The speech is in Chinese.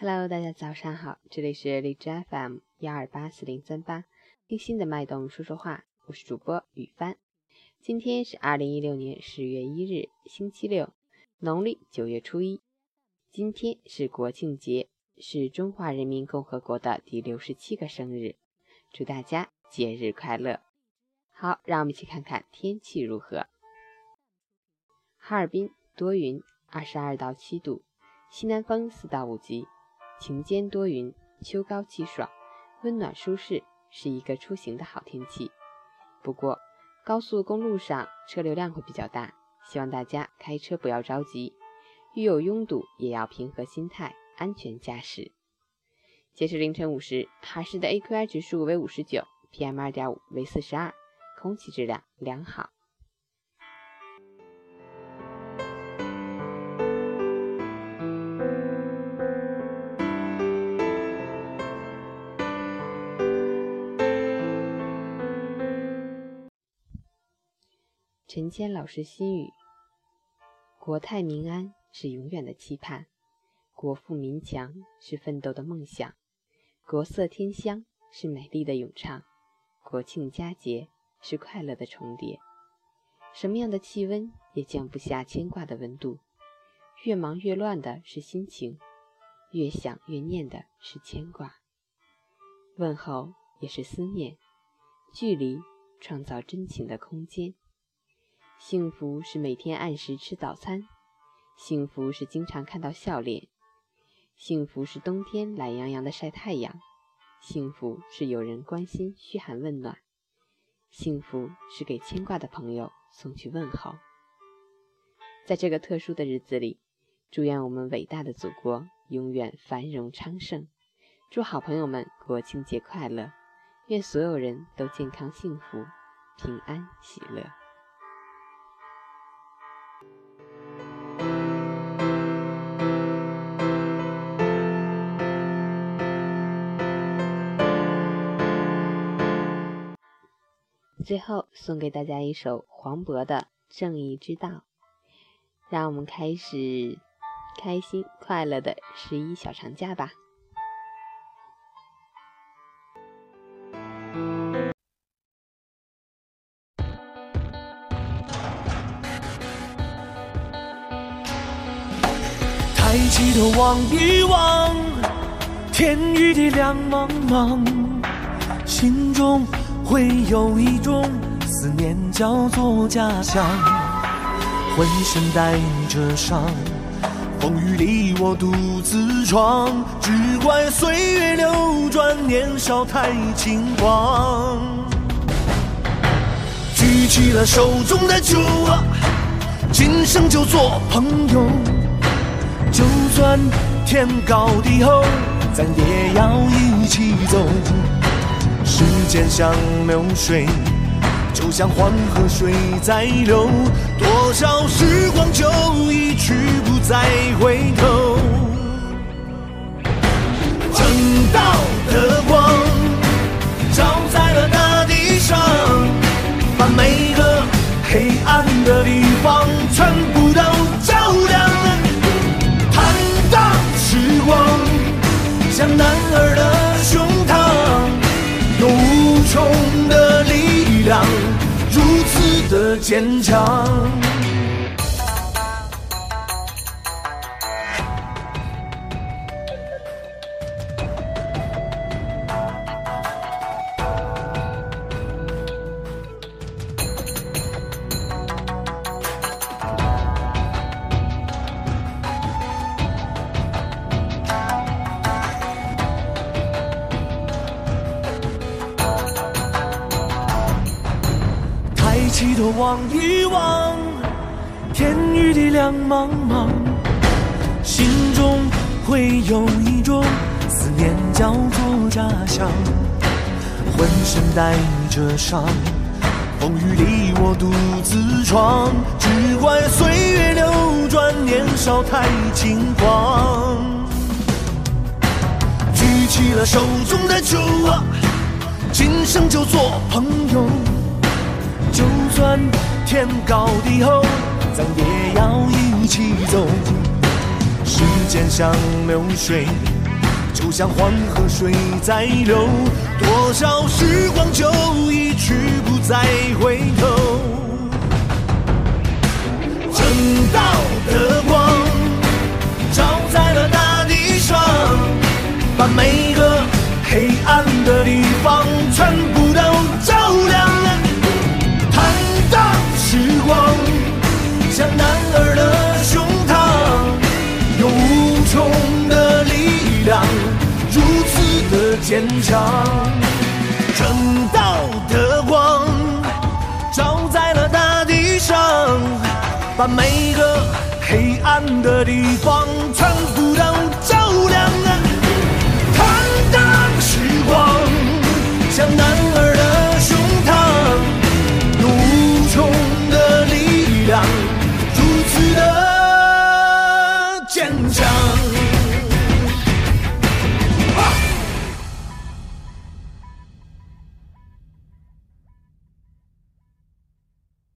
Hello，大家早上好，这里是荔枝 FM 幺二八四零三八，听心的脉动说说话，我是主播雨帆。今天是二零一六年十月一日，星期六，农历九月初一。今天是国庆节，是中华人民共和国的第六十七个生日，祝大家节日快乐。好，让我们一起看看天气如何。哈尔滨多云，二十二到七度。西南风四到五级，晴间多云，秋高气爽，温暖舒适，是一个出行的好天气。不过，高速公路上车流量会比较大，希望大家开车不要着急，遇有拥堵也要平和心态，安全驾驶。截至凌晨五时，哈市的 AQI 指数为五十九，PM 二点五为四十二，空气质量良好。陈谦老师心语：国泰民安是永远的期盼，国富民强是奋斗的梦想，国色天香是美丽的咏唱，国庆佳节是快乐的重叠。什么样的气温也降不下牵挂的温度，越忙越乱的是心情，越想越念的是牵挂。问候也是思念，距离创造真情的空间。幸福是每天按时吃早餐，幸福是经常看到笑脸，幸福是冬天懒洋洋的晒太阳，幸福是有人关心嘘寒问暖，幸福是给牵挂的朋友送去问候。在这个特殊的日子里，祝愿我们伟大的祖国永远繁荣昌盛，祝好朋友们国庆节快乐，愿所有人都健康幸福、平安喜乐。最后送给大家一首黄渤的《正义之道》，让我们开始开心快乐的十一小长假吧。抬起头望一望，天与地两茫茫，心中。会有一种思念叫做家乡，浑身带着伤，风雨里我独自闯，只怪岁月流转，年少太轻狂。举起了手中的酒啊，今生就做朋友，就算天高地厚，咱也要一起走。时间像流水，就像黄河水在流，多少时光就一去不再回头。正道的光男儿的胸膛有无穷。的力量如此的坚强。低头望一望，天与地两茫茫，心中会有一种思念叫做家乡。浑身带着伤，风雨里我独自闯，只怪岁月流转，年少太轻狂。举起了手中的酒啊，今生就做朋友。就算天高地厚，咱也要一起走。时间像流水，就像黄河水在流，多少时光就一去不再回头。正道的坚强。正道的光照在了大地上，把每个黑暗的地方全部都照亮。